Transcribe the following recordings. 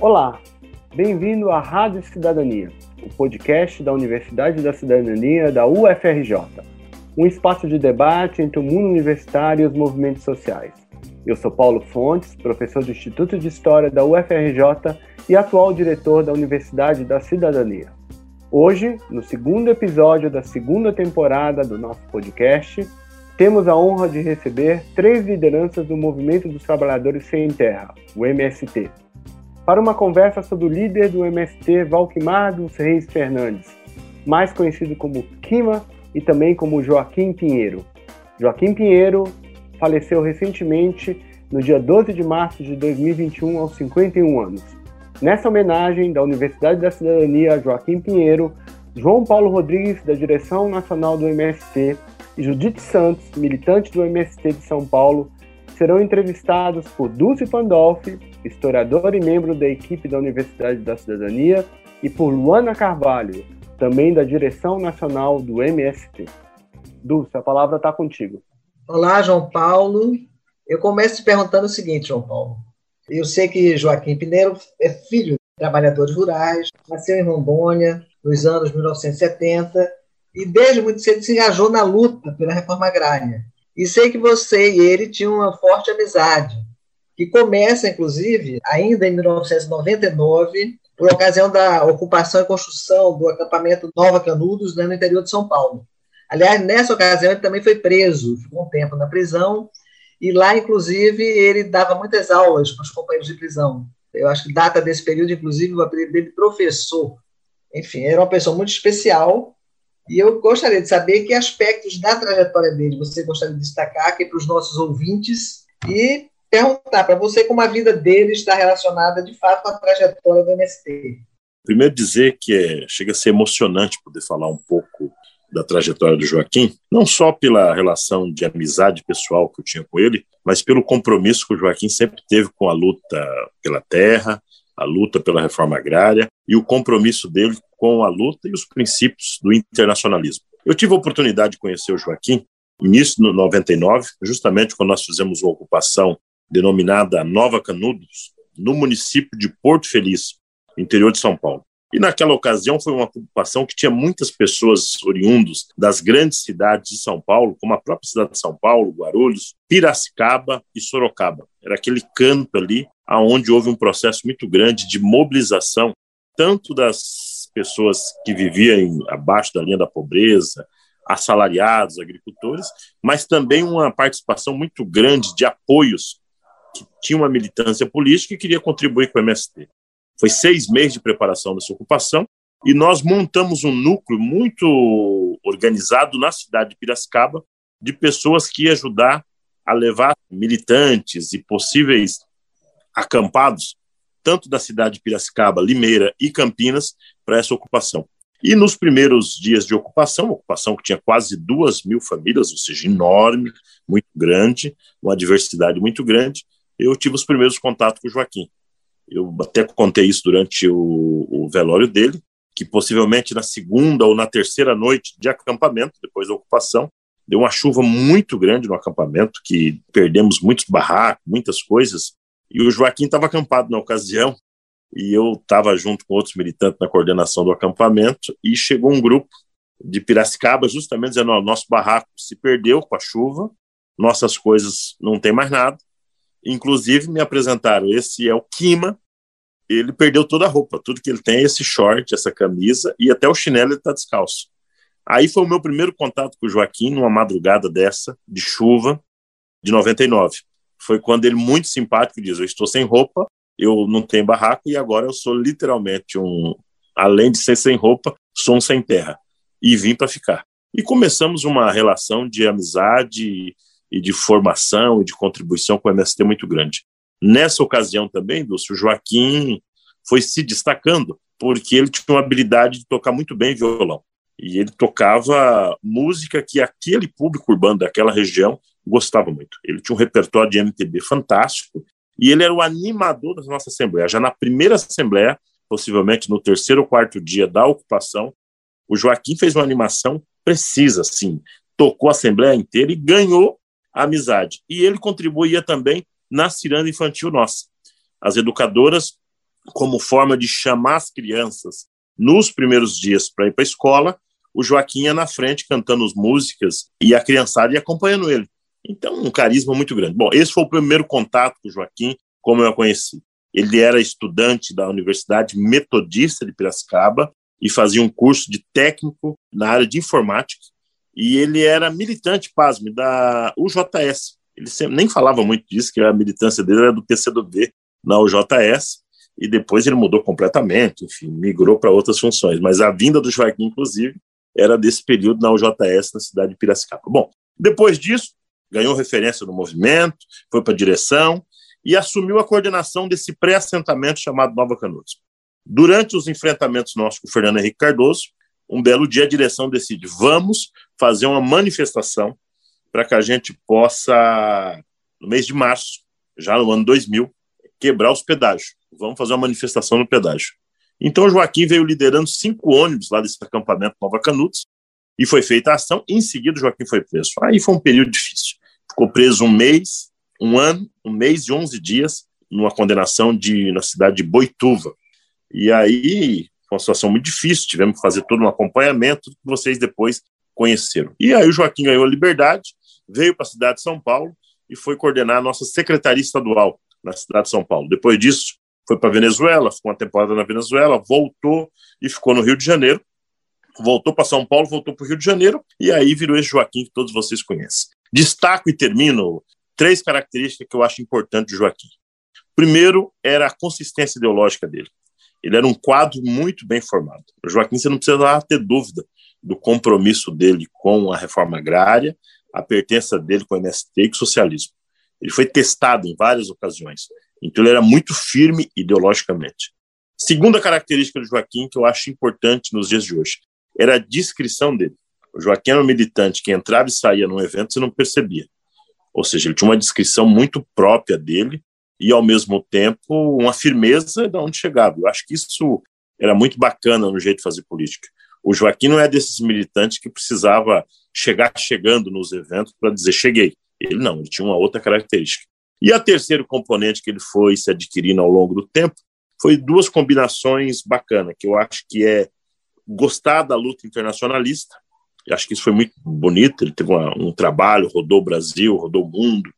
Olá, bem-vindo à Rádio Cidadania, o podcast da Universidade da Cidadania da UFRJ, um espaço de debate entre o mundo universitário e os movimentos sociais. Eu sou Paulo Fontes, professor do Instituto de História da UFRJ e atual diretor da Universidade da Cidadania. Hoje, no segundo episódio da segunda temporada do nosso podcast, temos a honra de receber três lideranças do Movimento dos Trabalhadores Sem Terra, o MST, para uma conversa sobre o líder do MST, Valquimar dos Reis Fernandes, mais conhecido como Kima e também como Joaquim Pinheiro. Joaquim Pinheiro faleceu recentemente no dia 12 de março de 2021, aos 51 anos. Nessa homenagem da Universidade da Cidadania a Joaquim Pinheiro, João Paulo Rodrigues, da Direção Nacional do MST, e Judite Santos, militante do MST de São Paulo, serão entrevistados por Dulce Pandolfi, historiadora e membro da equipe da Universidade da Cidadania, e por Luana Carvalho, também da Direção Nacional do MST. Dulce, a palavra está contigo. Olá, João Paulo. Eu começo te perguntando o seguinte, João Paulo. Eu sei que Joaquim Pineiro é filho de trabalhadores rurais, nasceu em Rondônia nos anos 1970 e desde muito cedo se engajou na luta pela reforma agrária. E sei que você e ele tinham uma forte amizade, que começa, inclusive, ainda em 1999, por ocasião da ocupação e construção do acampamento Nova Canudos, né, no interior de São Paulo. Aliás, nessa ocasião, ele também foi preso, ficou um tempo na prisão, e lá, inclusive, ele dava muitas aulas para os companheiros de prisão. Eu acho que data desse período, inclusive, o apelido dele professor. Enfim, era uma pessoa muito especial, e eu gostaria de saber que aspectos da trajetória dele você gostaria de destacar aqui para os nossos ouvintes e perguntar para você como a vida dele está relacionada de fato com a trajetória do MST. Primeiro dizer que é, chega a ser emocionante poder falar um pouco da trajetória do Joaquim, não só pela relação de amizade pessoal que eu tinha com ele, mas pelo compromisso que o Joaquim sempre teve com a luta pela terra, a luta pela reforma agrária e o compromisso dele com a luta e os princípios do internacionalismo. Eu tive a oportunidade de conhecer o Joaquim início de 99, justamente quando nós fizemos uma ocupação denominada Nova Canudos, no município de Porto Feliz, interior de São Paulo. E naquela ocasião foi uma ocupação que tinha muitas pessoas oriundos das grandes cidades de São Paulo, como a própria cidade de São Paulo, Guarulhos, Piracicaba e Sorocaba. Era aquele canto ali aonde houve um processo muito grande de mobilização tanto das pessoas que viviam abaixo da linha da pobreza, assalariados, agricultores, mas também uma participação muito grande de apoios que tinha uma militância política e queria contribuir com o MST. Foi seis meses de preparação dessa ocupação e nós montamos um núcleo muito organizado na cidade de Piracicaba de pessoas que iam ajudar a levar militantes e possíveis acampados, tanto da cidade de Piracicaba, Limeira e Campinas, para essa ocupação. E nos primeiros dias de ocupação, ocupação que tinha quase duas mil famílias, ou seja, enorme, muito grande, uma diversidade muito grande, eu tive os primeiros contatos com o Joaquim. Eu até contei isso durante o, o velório dele, que possivelmente na segunda ou na terceira noite de acampamento, depois da ocupação, deu uma chuva muito grande no acampamento, que perdemos muitos barracos, muitas coisas, e o Joaquim estava acampado na ocasião, e eu estava junto com outros militantes na coordenação do acampamento, e chegou um grupo de Piracicaba, justamente dizendo: nosso barraco se perdeu com a chuva, nossas coisas não tem mais nada, Inclusive, me apresentaram: esse é o Kima. Ele perdeu toda a roupa, tudo que ele tem é esse short, essa camisa e até o chinelo ele está descalço. Aí foi o meu primeiro contato com o Joaquim, numa madrugada dessa, de chuva, de 99. Foi quando ele, muito simpático, diz: Eu estou sem roupa, eu não tenho barraco e agora eu sou literalmente um. Além de ser sem roupa, sou um sem terra. E vim para ficar. E começamos uma relação de amizade e de formação e de contribuição com o MST muito grande. Nessa ocasião também, Lúcio, Joaquim foi se destacando porque ele tinha uma habilidade de tocar muito bem violão. E ele tocava música que aquele público urbano daquela região gostava muito. Ele tinha um repertório de MPB fantástico e ele era o animador da nossa Assembleia. Já na primeira Assembleia, possivelmente no terceiro ou quarto dia da ocupação, o Joaquim fez uma animação precisa, assim, tocou a Assembleia inteira e ganhou amizade. E ele contribuía também na ciranda infantil nossa. As educadoras como forma de chamar as crianças nos primeiros dias para ir para a escola, o Joaquim ia na frente cantando as músicas e a criançada ia acompanhando ele. Então, um carisma muito grande. Bom, esse foi o primeiro contato com o Joaquim, como eu a conheci. Ele era estudante da Universidade Metodista de Piracicaba e fazia um curso de técnico na área de informática. E ele era militante, pasme, da UJS. Ele sempre, nem falava muito disso, que a militância dele era do PCdoB na UJS, e depois ele mudou completamente, enfim, migrou para outras funções. Mas a vinda do Joaquim, inclusive, era desse período na UJS, na cidade de Piracicaba. Bom, depois disso, ganhou referência no movimento, foi para a direção e assumiu a coordenação desse pré-assentamento chamado Nova Canudos. Durante os enfrentamentos nossos com o Fernando Henrique Cardoso, um belo dia a direção decide: vamos fazer uma manifestação para que a gente possa, no mês de março, já no ano 2000, quebrar os pedágios. Vamos fazer uma manifestação no pedágio. Então, Joaquim veio liderando cinco ônibus lá desse acampamento Nova Canudos e foi feita a ação. Em seguida, Joaquim foi preso. Aí foi um período difícil. Ficou preso um mês, um ano, um mês e onze dias numa condenação de, na cidade de Boituva. E aí foi uma situação muito difícil, tivemos que fazer todo um acompanhamento que vocês depois conheceram. E aí o Joaquim ganhou a liberdade, veio para a cidade de São Paulo e foi coordenar a nossa secretaria estadual na cidade de São Paulo. Depois disso, foi para Venezuela, ficou uma temporada na Venezuela, voltou e ficou no Rio de Janeiro. Voltou para São Paulo, voltou para o Rio de Janeiro e aí virou esse Joaquim que todos vocês conhecem. Destaco e termino três características que eu acho importantes do Joaquim. Primeiro era a consistência ideológica dele. Ele era um quadro muito bem formado. O Joaquim, você não precisa ter dúvida do compromisso dele com a reforma agrária, a pertença dele com o MST e com o socialismo. Ele foi testado em várias ocasiões. Então, ele era muito firme ideologicamente. Segunda característica do Joaquim, que eu acho importante nos dias de hoje, era a discrição dele. O Joaquim era um militante que entrava e saía num evento e não percebia. Ou seja, ele tinha uma descrição muito própria dele e, ao mesmo tempo, uma firmeza de onde chegava. Eu acho que isso era muito bacana no jeito de fazer política. O Joaquim não é desses militantes que precisava chegar chegando nos eventos para dizer cheguei. Ele não, ele tinha uma outra característica. E a terceiro componente que ele foi se adquirindo ao longo do tempo foi duas combinações bacanas, que eu acho que é gostar da luta internacionalista, eu acho que isso foi muito bonito, ele teve uma, um trabalho, rodou o Brasil, rodou o mundo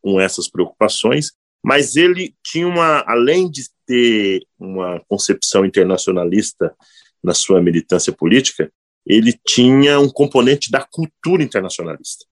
com essas preocupações, mas ele tinha uma, além de ter uma concepção internacionalista na sua militância política, ele tinha um componente da cultura internacionalista.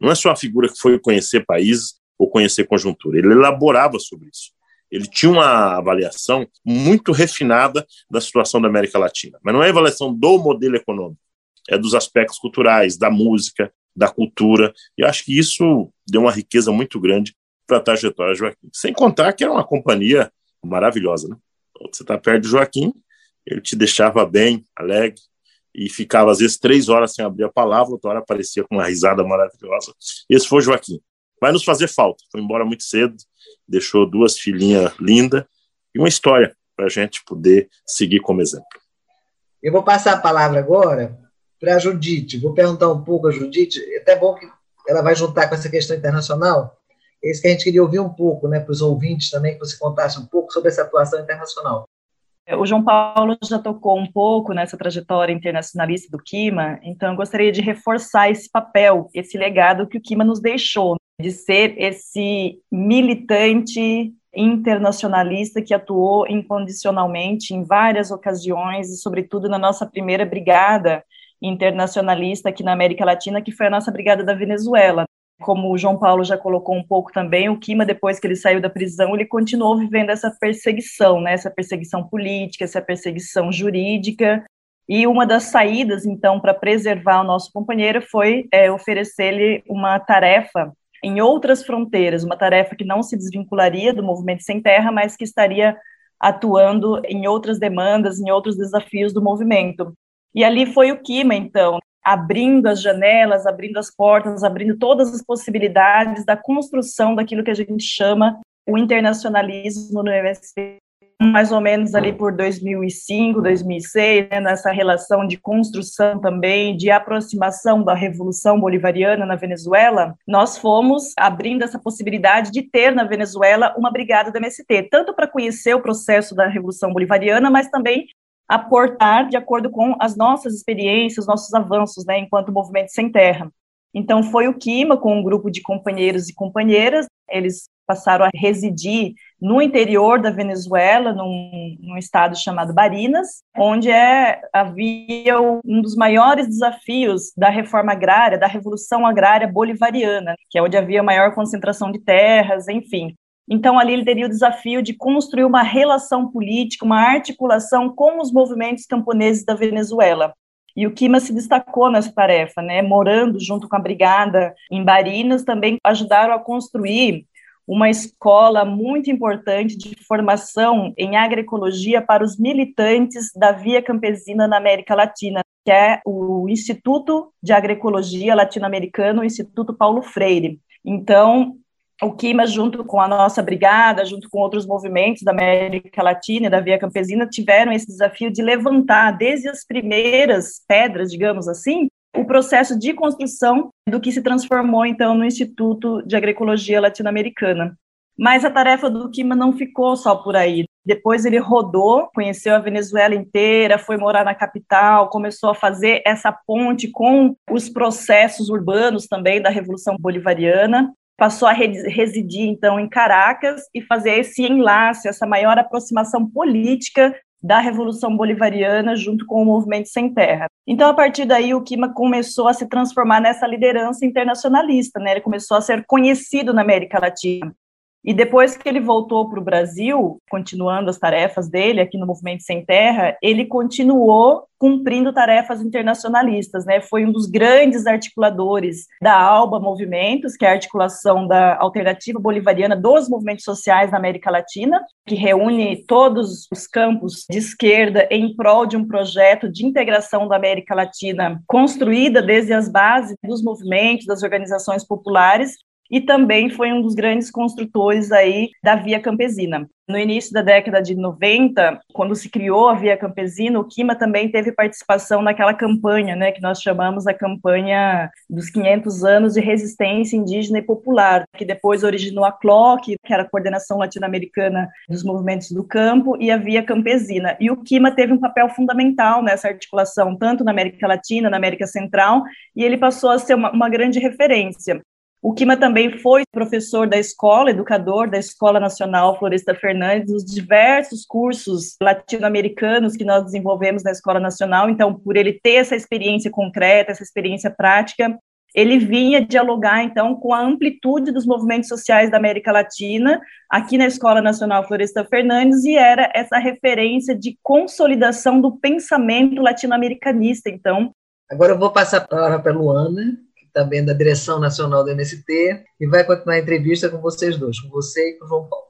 Não é só a figura que foi conhecer países ou conhecer conjuntura, ele elaborava sobre isso. Ele tinha uma avaliação muito refinada da situação da América Latina, mas não é avaliação do modelo econômico, é dos aspectos culturais, da música, da cultura, e acho que isso deu uma riqueza muito grande para a trajetória de Joaquim. Sem contar que era uma companhia maravilhosa, né? Você está perto de Joaquim, ele te deixava bem, alegre, e ficava às vezes três horas sem abrir a palavra, outra hora aparecia com uma risada maravilhosa. Esse foi Joaquim. Vai nos fazer falta. Foi embora muito cedo, deixou duas filhinhas lindas e uma história para a gente poder seguir como exemplo. Eu vou passar a palavra agora para a Judite. Vou perguntar um pouco a Judite, é até bom que ela vai juntar com essa questão internacional. É isso que a gente queria ouvir um pouco, né, para os ouvintes também, que você contasse um pouco sobre essa atuação internacional. É, o João Paulo já tocou um pouco nessa trajetória internacionalista do Kima, então eu gostaria de reforçar esse papel, esse legado que o Kima nos deixou, de ser esse militante internacionalista que atuou incondicionalmente em várias ocasiões e, sobretudo, na nossa primeira brigada internacionalista aqui na América Latina, que foi a nossa brigada da Venezuela. Como o João Paulo já colocou um pouco também, o Kima, depois que ele saiu da prisão, ele continuou vivendo essa perseguição, né? essa perseguição política, essa perseguição jurídica. E uma das saídas, então, para preservar o nosso companheiro foi é, oferecer-lhe uma tarefa em outras fronteiras, uma tarefa que não se desvincularia do movimento sem terra, mas que estaria atuando em outras demandas, em outros desafios do movimento. E ali foi o Kima, então, abrindo as janelas, abrindo as portas, abrindo todas as possibilidades da construção daquilo que a gente chama o internacionalismo no MST mais ou menos ali por 2005, 2006, né, nessa relação de construção também, de aproximação da Revolução Bolivariana na Venezuela, nós fomos abrindo essa possibilidade de ter na Venezuela uma brigada do MST, tanto para conhecer o processo da Revolução Bolivariana, mas também aportar de acordo com as nossas experiências, nossos avanços, né, enquanto movimento sem terra. Então, foi o Quima, com um grupo de companheiros e companheiras, eles passaram a residir no interior da Venezuela, num, num estado chamado Barinas, onde é, havia um dos maiores desafios da reforma agrária, da revolução agrária bolivariana, que é onde havia maior concentração de terras, enfim. Então, ali ele teria o desafio de construir uma relação política, uma articulação com os movimentos camponeses da Venezuela. E o Kima se destacou nessa tarefa, né? Morando junto com a brigada em Barinas, também ajudaram a construir uma escola muito importante de formação em agroecologia para os militantes da Via Campesina na América Latina, que é o Instituto de Agroecologia Latino-Americano, o Instituto Paulo Freire. Então, o Quima, junto com a nossa brigada, junto com outros movimentos da América Latina e da Via Campesina, tiveram esse desafio de levantar, desde as primeiras pedras, digamos assim, o processo de construção do que se transformou, então, no Instituto de Agroecologia Latino-Americana. Mas a tarefa do Quima não ficou só por aí. Depois ele rodou, conheceu a Venezuela inteira, foi morar na capital, começou a fazer essa ponte com os processos urbanos também da Revolução Bolivariana passou a residir então em Caracas e fazer esse enlace, essa maior aproximação política da Revolução Bolivariana junto com o movimento sem terra. Então, a partir daí, o Kima começou a se transformar nessa liderança internacionalista, né? Ele começou a ser conhecido na América Latina. E depois que ele voltou para o Brasil, continuando as tarefas dele aqui no Movimento Sem Terra, ele continuou cumprindo tarefas internacionalistas, né? Foi um dos grandes articuladores da ALBA Movimentos, que é a articulação da alternativa bolivariana dos movimentos sociais na América Latina, que reúne todos os campos de esquerda em prol de um projeto de integração da América Latina construída desde as bases dos movimentos, das organizações populares, e também foi um dos grandes construtores aí da Via Campesina. No início da década de 90, quando se criou a Via Campesina, o Quima também teve participação naquela campanha, né, que nós chamamos a campanha dos 500 anos de resistência indígena e popular, que depois originou a CLOC, que era a Coordenação Latino-Americana dos Movimentos do Campo, e a Via Campesina. E o Quima teve um papel fundamental nessa articulação, tanto na América Latina, na América Central, e ele passou a ser uma, uma grande referência. O Kima também foi professor da escola, educador da Escola Nacional Floresta Fernandes, os diversos cursos latino-americanos que nós desenvolvemos na Escola Nacional. Então, por ele ter essa experiência concreta, essa experiência prática, ele vinha dialogar, então, com a amplitude dos movimentos sociais da América Latina, aqui na Escola Nacional Floresta Fernandes, e era essa referência de consolidação do pensamento latino-americanista, então. Agora eu vou passar a palavra para Luana, também da direção nacional do MST, e vai continuar a entrevista com vocês dois, com você e com o João Paulo.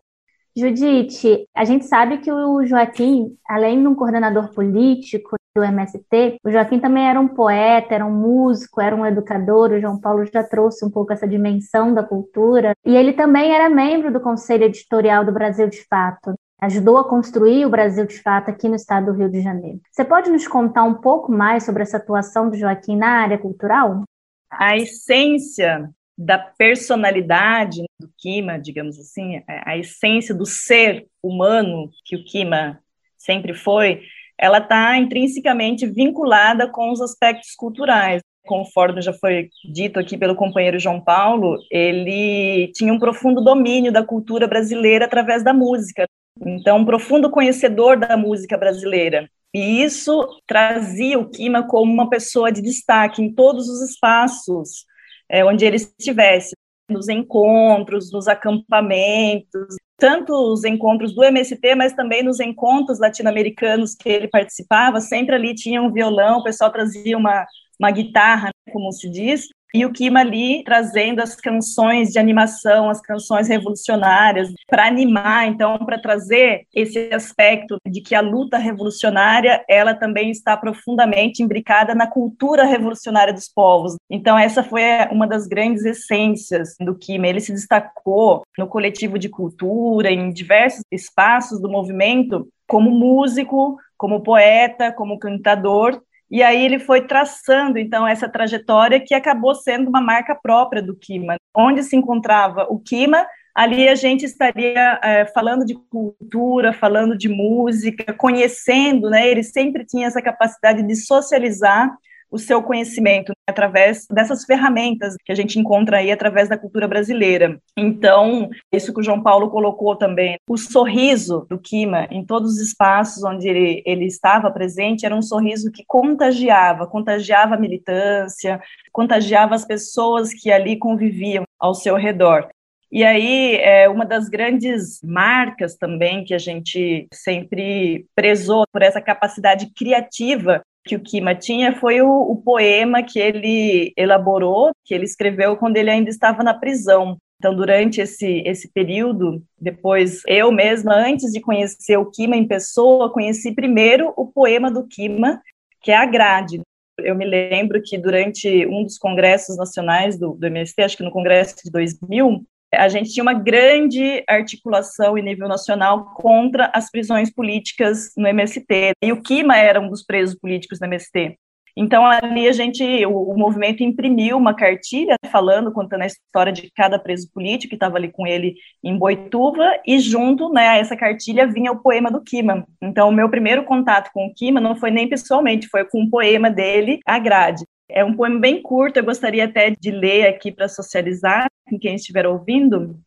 Judite, a gente sabe que o Joaquim, além de um coordenador político do MST, o Joaquim também era um poeta, era um músico, era um educador. O João Paulo já trouxe um pouco essa dimensão da cultura. E ele também era membro do Conselho Editorial do Brasil de Fato ajudou a construir o Brasil de Fato aqui no estado do Rio de Janeiro. Você pode nos contar um pouco mais sobre essa atuação do Joaquim na área cultural? A essência da personalidade do Kima, digamos assim, a essência do ser humano que o Kima sempre foi, ela está intrinsecamente vinculada com os aspectos culturais. Conforme já foi dito aqui pelo companheiro João Paulo, ele tinha um profundo domínio da cultura brasileira através da música. Então, um profundo conhecedor da música brasileira. E isso trazia o Kima como uma pessoa de destaque em todos os espaços é, onde ele estivesse, nos encontros, nos acampamentos, tanto os encontros do MST, mas também nos encontros latino-americanos que ele participava, sempre ali tinha um violão, o pessoal trazia uma, uma guitarra, como se diz, e o Kima ali trazendo as canções de animação, as canções revolucionárias, para animar, então, para trazer esse aspecto de que a luta revolucionária, ela também está profundamente imbricada na cultura revolucionária dos povos. Então, essa foi uma das grandes essências do Kima. Ele se destacou no coletivo de cultura, em diversos espaços do movimento, como músico, como poeta, como cantador, e aí ele foi traçando, então, essa trajetória que acabou sendo uma marca própria do Kima. Onde se encontrava o Kima, ali a gente estaria é, falando de cultura, falando de música, conhecendo, né? Ele sempre tinha essa capacidade de socializar o seu conhecimento né, através dessas ferramentas que a gente encontra aí através da cultura brasileira. Então, isso que o João Paulo colocou também, o sorriso do Kima em todos os espaços onde ele, ele estava presente era um sorriso que contagiava, contagiava a militância, contagiava as pessoas que ali conviviam ao seu redor. E aí, é uma das grandes marcas também que a gente sempre prezou por essa capacidade criativa que o Kima tinha foi o, o, poema que ele elaborou, que ele escreveu quando ele ainda estava na prisão. Então, durante esse, esse período, depois eu mesma, antes de conhecer o Kima em pessoa, conheci primeiro o poema do Kima, que é a grade. Eu me lembro que durante um dos congressos nacionais do, do MST, acho que no congresso de 2000, a gente tinha uma grande articulação em nível nacional contra as prisões políticas no MST. E o Kima era um dos presos políticos do MST. Então, ali a gente, o, o, movimento imprimiu uma cartilha falando, contando a história de cada preso político que estava ali com ele em Boituva, e junto né, a essa cartilha vinha o poema do Kima. Então, o meu primeiro contato com o Kima não foi nem pessoalmente, foi com o poema dele, A Grade. É um poema bem curto, eu gostaria até de ler aqui para socializar com quem estiver ouvindo.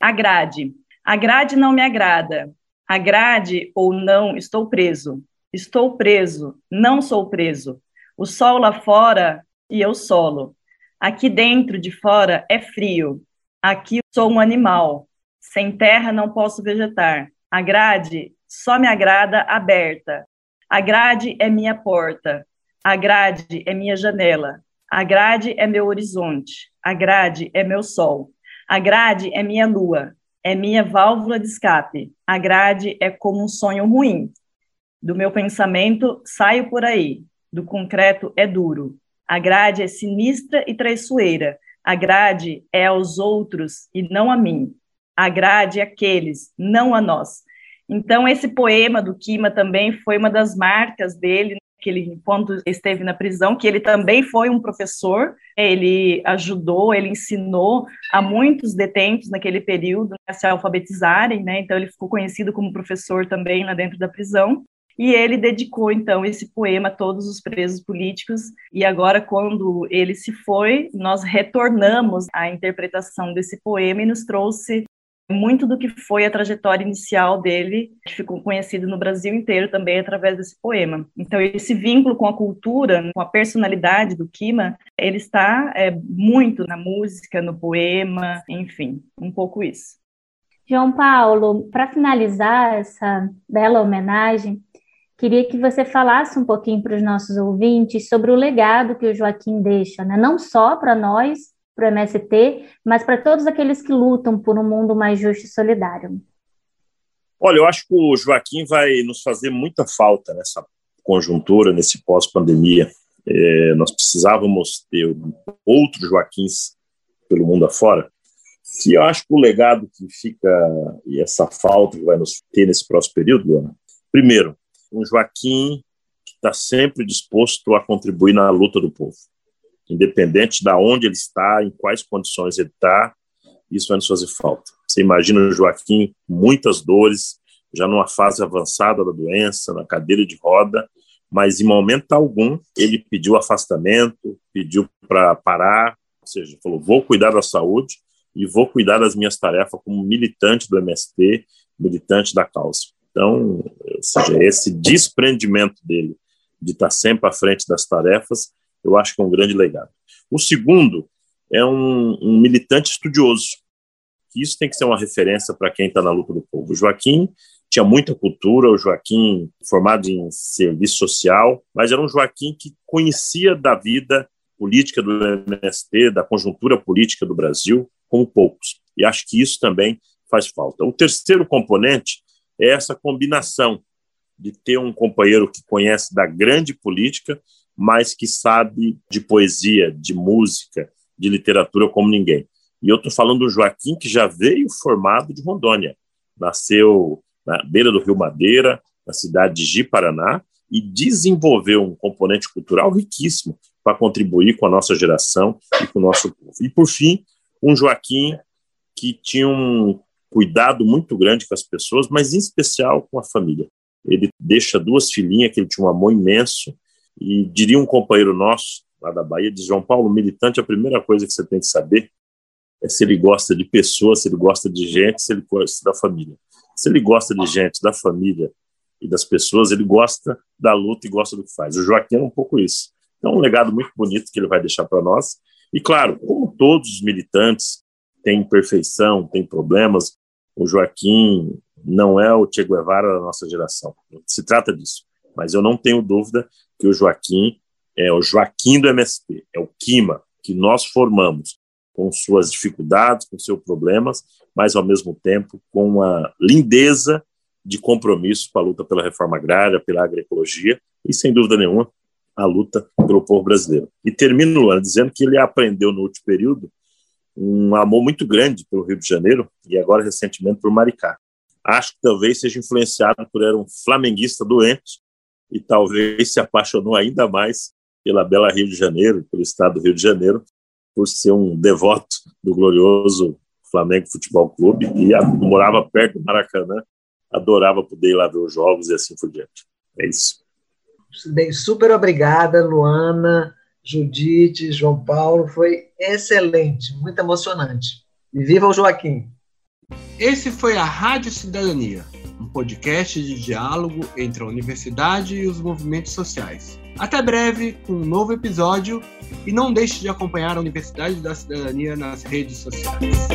Agrade. A grade não me agrada. Agrade ou não, estou preso. Estou preso, não sou preso. O sol lá fora e eu solo. Aqui dentro de fora é frio. Aqui sou um animal. Sem terra não posso vegetar. A grade só me agrada aberta. A grade é minha porta. A grade é minha janela. A grade é meu horizonte. A grade é meu sol. A grade é minha lua. É minha válvula de escape. A grade é como um sonho ruim. Do meu pensamento saio por aí. Do concreto é duro. A grade é sinistra e traiçoeira. A grade é aos outros e não a mim. A grade é aqueles, não a nós. Então, esse poema do Kima também foi uma das marcas dele que ele, quando esteve na prisão, que ele também foi um professor, ele ajudou, ele ensinou a muitos detentos naquele período a se alfabetizarem, né? Então ele ficou conhecido como professor também lá dentro da prisão. E ele dedicou, então, esse poema a todos os presos políticos. E agora, quando ele se foi, nós retornamos à interpretação desse poema e nos trouxe muito do que foi a trajetória inicial dele, que ficou conhecido no Brasil inteiro também através desse poema. Então, esse vínculo com a cultura, com a personalidade do Kima, ele está é, muito na música, no poema, enfim, um pouco isso. João Paulo, para finalizar essa bela homenagem, queria que você falasse um pouquinho para os nossos ouvintes sobre o legado que o Joaquim deixa, né? não só para nós, para o MST, mas para todos aqueles que lutam por um mundo mais justo e solidário? Olha, eu acho que o Joaquim vai nos fazer muita falta nessa conjuntura, nesse pós-pandemia. É, nós precisávamos ter outros Joaquins pelo mundo afora. E eu acho que o legado que fica, e essa falta que vai nos ter nesse próximo período, Luana, primeiro, um Joaquim que está sempre disposto a contribuir na luta do povo independente de onde ele está, em quais condições ele está, isso vai nos fazer falta. Você imagina o Joaquim muitas dores, já numa fase avançada da doença, na cadeira de roda, mas em momento algum ele pediu afastamento, pediu para parar, ou seja, falou: vou cuidar da saúde e vou cuidar das minhas tarefas como militante do MST, militante da causa. Então, ou seja, esse desprendimento dele de estar sempre à frente das tarefas eu acho que é um grande legado. O segundo é um, um militante estudioso, que isso tem que ser uma referência para quem está na luta do povo. O Joaquim tinha muita cultura, o Joaquim formado em serviço social, mas era um Joaquim que conhecia da vida política do MST, da conjuntura política do Brasil, como poucos. E acho que isso também faz falta. O terceiro componente é essa combinação de ter um companheiro que conhece da grande política, mas que sabe de poesia, de música, de literatura como ninguém. E eu estou falando do Joaquim, que já veio formado de Rondônia. Nasceu na beira do Rio Madeira, na cidade de Ji-Paraná, e desenvolveu um componente cultural riquíssimo para contribuir com a nossa geração e com o nosso povo. E, por fim, um Joaquim que tinha um cuidado muito grande com as pessoas, mas em especial com a família. Ele deixa duas filhinhas que ele tinha um amor imenso e diria um companheiro nosso lá da Bahia, diz João Paulo, militante, a primeira coisa que você tem que saber é se ele gosta de pessoas, se ele gosta de gente, se ele gosta da família. Se ele gosta de gente, da família e das pessoas, ele gosta da luta e gosta do que faz. O Joaquim é um pouco isso. Então, um legado muito bonito que ele vai deixar para nós. E, claro, como todos os militantes têm imperfeição, têm problemas, o Joaquim não é o Che Guevara da nossa geração. Se trata disso. Mas eu não tenho dúvida que o Joaquim é o Joaquim do MST, é o Quima que nós formamos com suas dificuldades, com seus problemas, mas ao mesmo tempo com a lindeza de compromisso com a luta pela reforma agrária, pela agroecologia e, sem dúvida nenhuma, a luta pelo povo brasileiro. E termino dizendo que ele aprendeu no último período um amor muito grande pelo Rio de Janeiro e agora recentemente por Maricá. Acho que talvez seja influenciado por era um flamenguista doente e talvez se apaixonou ainda mais pela bela Rio de Janeiro, pelo estado do Rio de Janeiro, por ser um devoto do glorioso Flamengo Futebol Clube e morava perto do Maracanã, adorava poder ir lá ver os jogos e assim por diante. É isso. Bem, super obrigada, Luana, Judite, João Paulo, foi excelente, muito emocionante. E viva o Joaquim! Esse foi a Rádio Cidadania, podcast de diálogo entre a universidade e os movimentos sociais. Até breve com um novo episódio e não deixe de acompanhar a Universidade da Cidadania nas redes sociais.